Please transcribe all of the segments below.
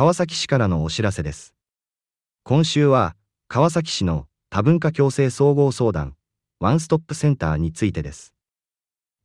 川崎市からのお知らせです。今週は、川崎市の多文化共生総合相談、ワンストップセンターについてです。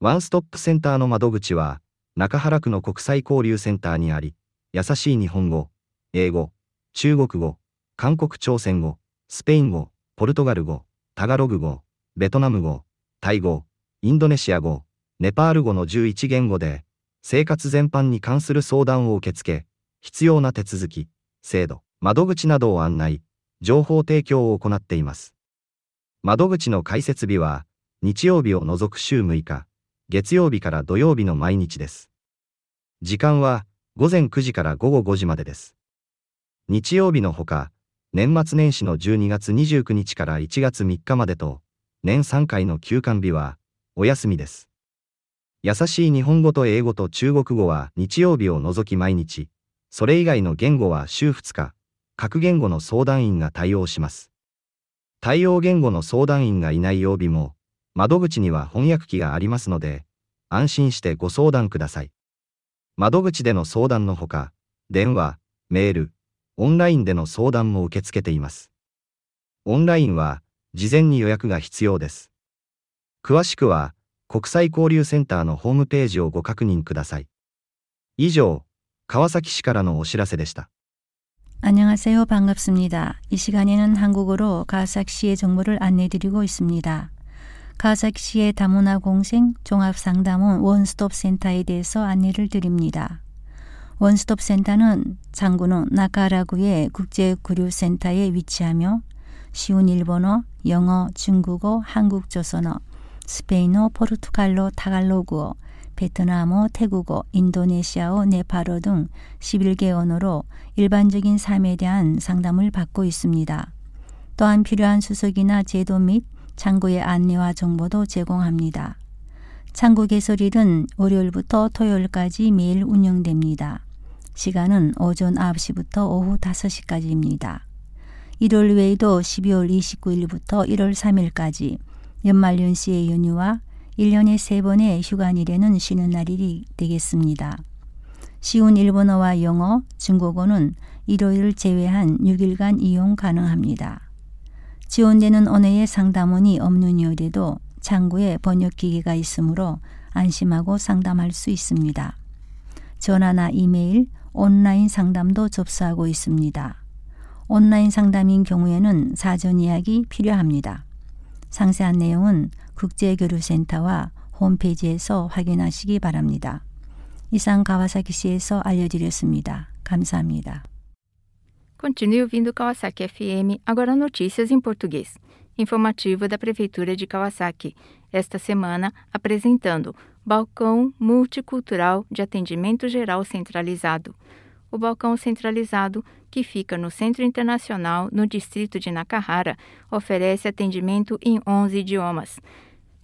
ワンストップセンターの窓口は、中原区の国際交流センターにあり、優しい日本語、英語、中国語、韓国朝鮮語、スペイン語、ポルトガル語、タガログ語、ベトナム語、タイ語、インドネシア語、ネパール語の11言語で、生活全般に関する相談を受け付け、必要な手続き、制度、窓口などを案内、情報提供を行っています。窓口の開設日は、日曜日を除く週6日、月曜日から土曜日の毎日です。時間は、午前9時から午後5時までです。日曜日のほか、年末年始の12月29日から1月3日までと、年3回の休館日は、お休みです。優しい日本語と英語と中国語は日曜日を除き毎日、それ以外の言語は週2日、各言語の相談員が対応します。対応言語の相談員がいない曜日も、窓口には翻訳機がありますので、安心してご相談ください。窓口での相談のほか、電話、メール、オンラインでの相談も受け付けています。オンラインは、事前に予約が必要です。詳しくは、国際交流センターのホームページをご確認ください。以上、 川崎市からのお知らせでした。 안녕하세요. 반갑습니다. 이 시간에는 한국어로 가사키시의 정보를 안내드리고 있습니다. 가사키시의 다문화 공생 종합상담원 원스톱 센터에 대해서 안내를 드립니다. 원스톱 센터는 장군호 나카라구의 국제구류센터에 위치하며 쉬운 일본어, 영어, 중국어, 한국조선어, 스페인어, 포르투갈로, 타갈로그어, 베트남어, 태국어, 인도네시아어, 네팔어 등 11개 언어로 일반적인 삶에 대한 상담을 받고 있습니다. 또한 필요한 수속이나 제도 및 창구의 안내와 정보도 제공합니다. 창구 개설일은 월요일부터 토요일까지 매일 운영됩니다. 시간은 오전 9시부터 오후 5시까지입니다. 1월 외에도 12월 29일부터 1월 3일까지 연말연시의 연휴와 1년에 3번의 휴관일에는 쉬는 날이 되겠습니다. 쉬운 일본어와 영어, 중국어는 일요일을 제외한 6일간 이용 가능합니다. 지원되는 언어의 상담원이 없는 요일에도 창구에 번역기기가 있으므로 안심하고 상담할 수 있습니다. 전화나 이메일, 온라인 상담도 접수하고 있습니다. 온라인 상담인 경우에는 사전 예약이 필요합니다. 상세한 내용은 국제교류센터와 홈페이지에서 확인하시기 바랍니다. 이상 가와사키시에서 알려드렸습니다. 감사합니다. Continue ouvindo Kawasaki FM, agora notícias em português. Informativo da Prefeitura de Kawasaki, esta semana apresentando Balcão Multicultural de Atendimento Geral Centralizado. O balcão centralizado, que fica no Centro Internacional, no distrito de Nakahara, oferece atendimento em 11 idiomas: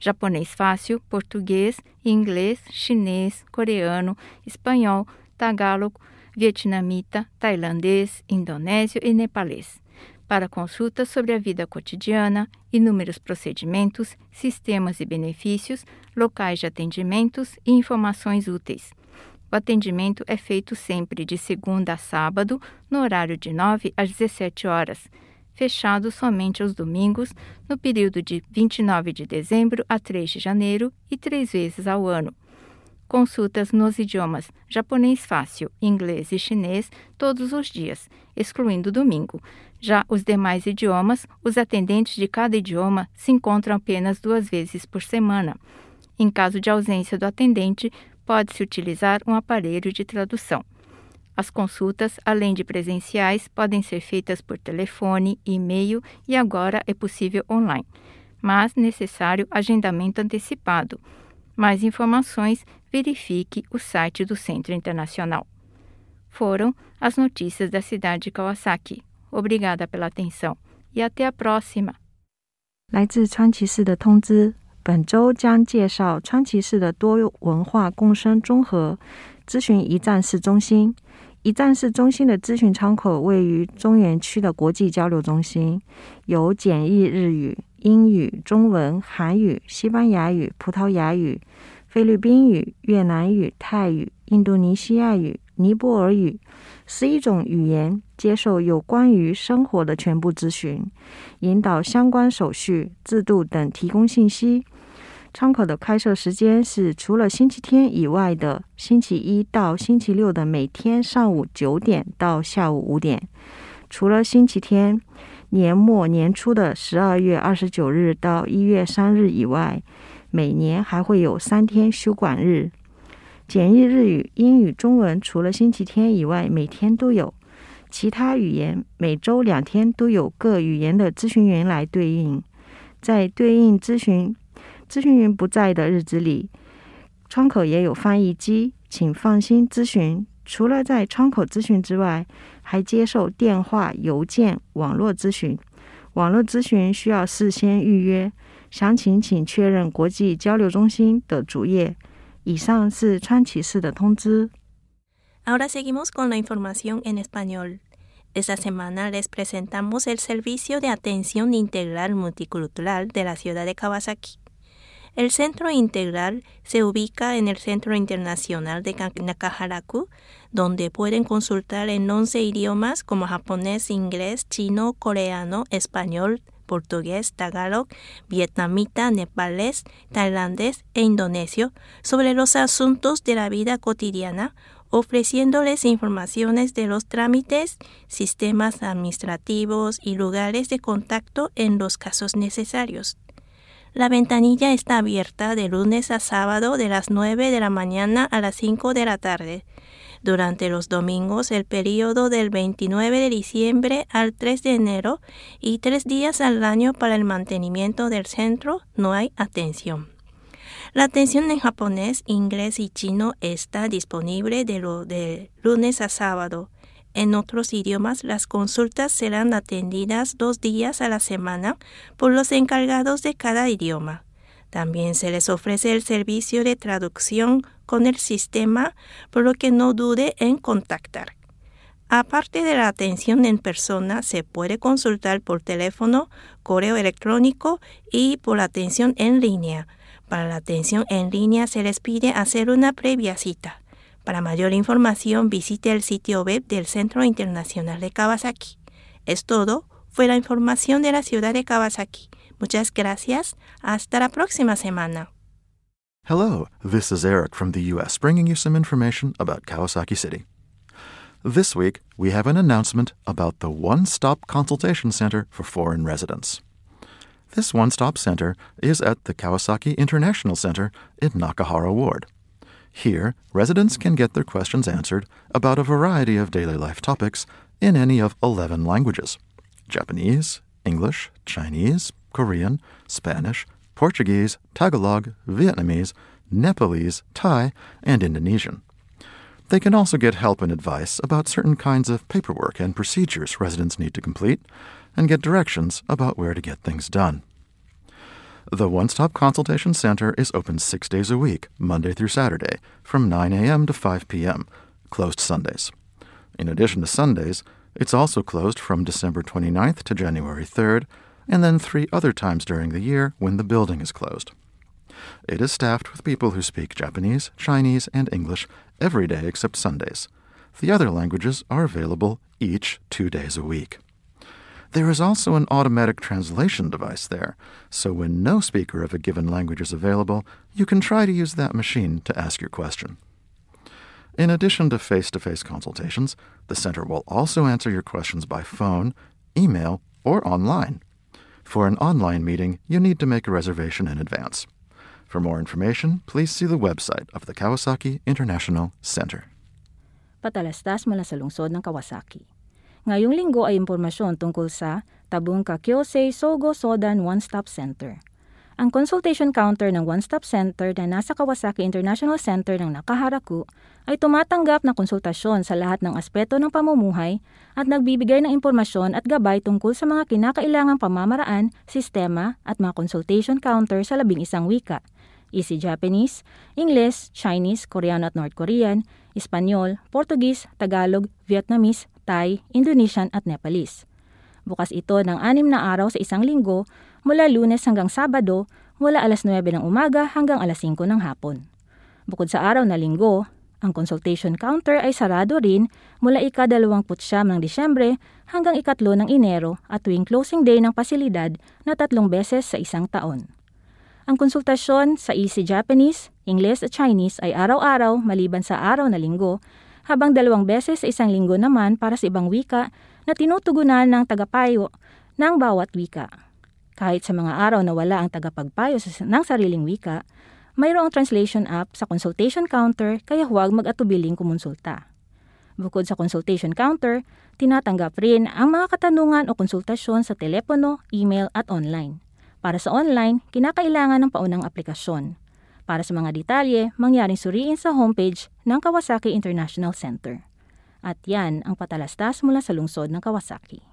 japonês fácil, português, inglês, chinês, coreano, espanhol, tagálogo, vietnamita, tailandês, indonésio e nepalês. Para consultas sobre a vida cotidiana, inúmeros procedimentos, sistemas e benefícios, locais de atendimentos e informações úteis. O atendimento é feito sempre de segunda a sábado, no horário de 9 às 17 horas, fechado somente aos domingos, no período de 29 de dezembro a 3 de janeiro e três vezes ao ano. Consultas nos idiomas japonês fácil, inglês e chinês todos os dias, excluindo domingo. Já os demais idiomas, os atendentes de cada idioma se encontram apenas duas vezes por semana. Em caso de ausência do atendente, pode-se utilizar um aparelho de tradução. As consultas, além de presenciais, podem ser feitas por telefone, e-mail e agora é possível online, mas necessário agendamento antecipado. Mais informações, verifique o site do Centro Internacional. Foram as notícias da cidade de Kawasaki. Obrigada pela atenção e até a próxima. 来自川崎市的通知，本周将介绍川崎市的多文化共生综合咨询一站式中心。 一站式中心的咨询窗口位于中原区的国际交流中心，有简易日语、英语、中文、韩语、西班牙语、葡萄牙语、菲律宾语、越南语、泰语、印度尼西亚语、尼泊尔语，十一种语言，接受有关于生活的全部咨询，引导相关手续、制度等提供信息。窗口的开设时间是除了星期天以外的星期一到星期六的每天上午九点到下午五点，除了星期天，年末年初的十二月二十九日到一月三日以外，每年还会有三天休管日。简易日语、英语、中文，除了星期天以外，每天都有；其他语言每周两天都有各语言的咨询员来对应，在对应咨询。咨询员不在的日子里，窗口也有翻译机，请放心咨询。除了在窗口咨询之外，还接受电话、邮件、网络咨询。网络咨询需要事先预约，详情请确认国际交流中心的主页。以上是川崎市的通知。Ahora seguimos con la información en español. Esta semana les presentamos el servicio de atención integral multicultural de la ciudad de Kawasaki. El centro integral se ubica en el Centro Internacional de Nakaharaku, donde pueden consultar en 11 idiomas como japonés, inglés, chino, coreano, español, portugués, tagalog, vietnamita, nepalés, tailandés e indonesio sobre los asuntos de la vida cotidiana, ofreciéndoles informaciones de los trámites, sistemas administrativos y lugares de contacto en los casos necesarios. La ventanilla está abierta de lunes a sábado de las 9 de la mañana a las 5 de la tarde. Durante los domingos, el periodo del 29 de diciembre al 3 de enero y tres días al año para el mantenimiento del centro, no hay atención. La atención en japonés, inglés y chino está disponible de, lunes a sábado. En otros idiomas, las consultas serán atendidas dos días a la semana por los encargados de cada idioma. También se les ofrece el servicio de traducción con el sistema, por lo que no dude en contactar. Aparte de la atención en persona, se puede consultar por teléfono, correo electrónico y por atención en línea. Para la atención en línea se les pide hacer una previa cita. Para mayor información visite el sitio web del Centro Internacional de Kawasaki. Es todo. Fue la información de la ciudad de Kawasaki. Muchas gracias. Hasta la próxima semana. Hello, this is Eric from the U.S. bringing you some information about Kawasaki City. This week, we have an announcement about the One Stop Consultation Center for Foreign Residents. This one stop center is at the Kawasaki International Center in Nakahara Ward. Here, residents can get their questions answered about a variety of daily life topics in any of 11 languages Japanese, English, Chinese, Korean, Spanish, Portuguese, Tagalog, Vietnamese, Nepalese, Thai, and Indonesian. They can also get help and advice about certain kinds of paperwork and procedures residents need to complete, and get directions about where to get things done. The One Stop Consultation Center is open six days a week, Monday through Saturday, from 9 a.m. to 5 p.m., closed Sundays. In addition to Sundays, it's also closed from December 29th to January 3rd, and then three other times during the year when the building is closed. It is staffed with people who speak Japanese, Chinese, and English every day except Sundays. The other languages are available each two days a week. There is also an automatic translation device there, so when no speaker of a given language is available, you can try to use that machine to ask your question. In addition to face to face consultations, the center will also answer your questions by phone, email, or online. For an online meeting, you need to make a reservation in advance. For more information, please see the website of the Kawasaki International Center. Patalastas mula sa lungsod ng Kawasaki. Ngayong linggo ay impormasyon tungkol sa Tabungka Kyosei Sogo Sodan One Stop Center. Ang consultation counter ng One Stop Center na nasa Kawasaki International Center ng Nakaharaku ay tumatanggap ng konsultasyon sa lahat ng aspeto ng pamumuhay at nagbibigay ng impormasyon at gabay tungkol sa mga kinakailangang pamamaraan, sistema at mga consultation counter sa labing isang wika. Easy Japanese, English, Chinese, Koreano at North Korean, Espanyol, Portuguese, Tagalog, Vietnamese, Thai, Indonesian at Nepalese. Bukas ito ng anim na araw sa isang linggo mula lunes hanggang sabado mula alas 9 ng umaga hanggang alas 5 ng hapon. Bukod sa araw na linggo, Ang consultation counter ay sarado rin mula ika-29 ng Disyembre hanggang ikatlo ng Enero at tuwing closing day ng pasilidad na tatlong beses sa isang taon. Ang konsultasyon sa Easy Japanese, English at Chinese ay araw-araw maliban sa araw na linggo, habang dalawang beses sa isang linggo naman para sa ibang wika na tinutugunan ng tagapayo ng bawat wika. Kahit sa mga araw na wala ang tagapagpayo ng sariling wika, mayroong translation app sa consultation counter kaya huwag mag-atubiling kumonsulta. Bukod sa consultation counter, tinatanggap rin ang mga katanungan o konsultasyon sa telepono, email at online. Para sa online, kinakailangan ng paunang aplikasyon. Para sa mga detalye, mangyaring suriin sa homepage ng Kawasaki International Center. At yan ang patalastas mula sa lungsod ng Kawasaki.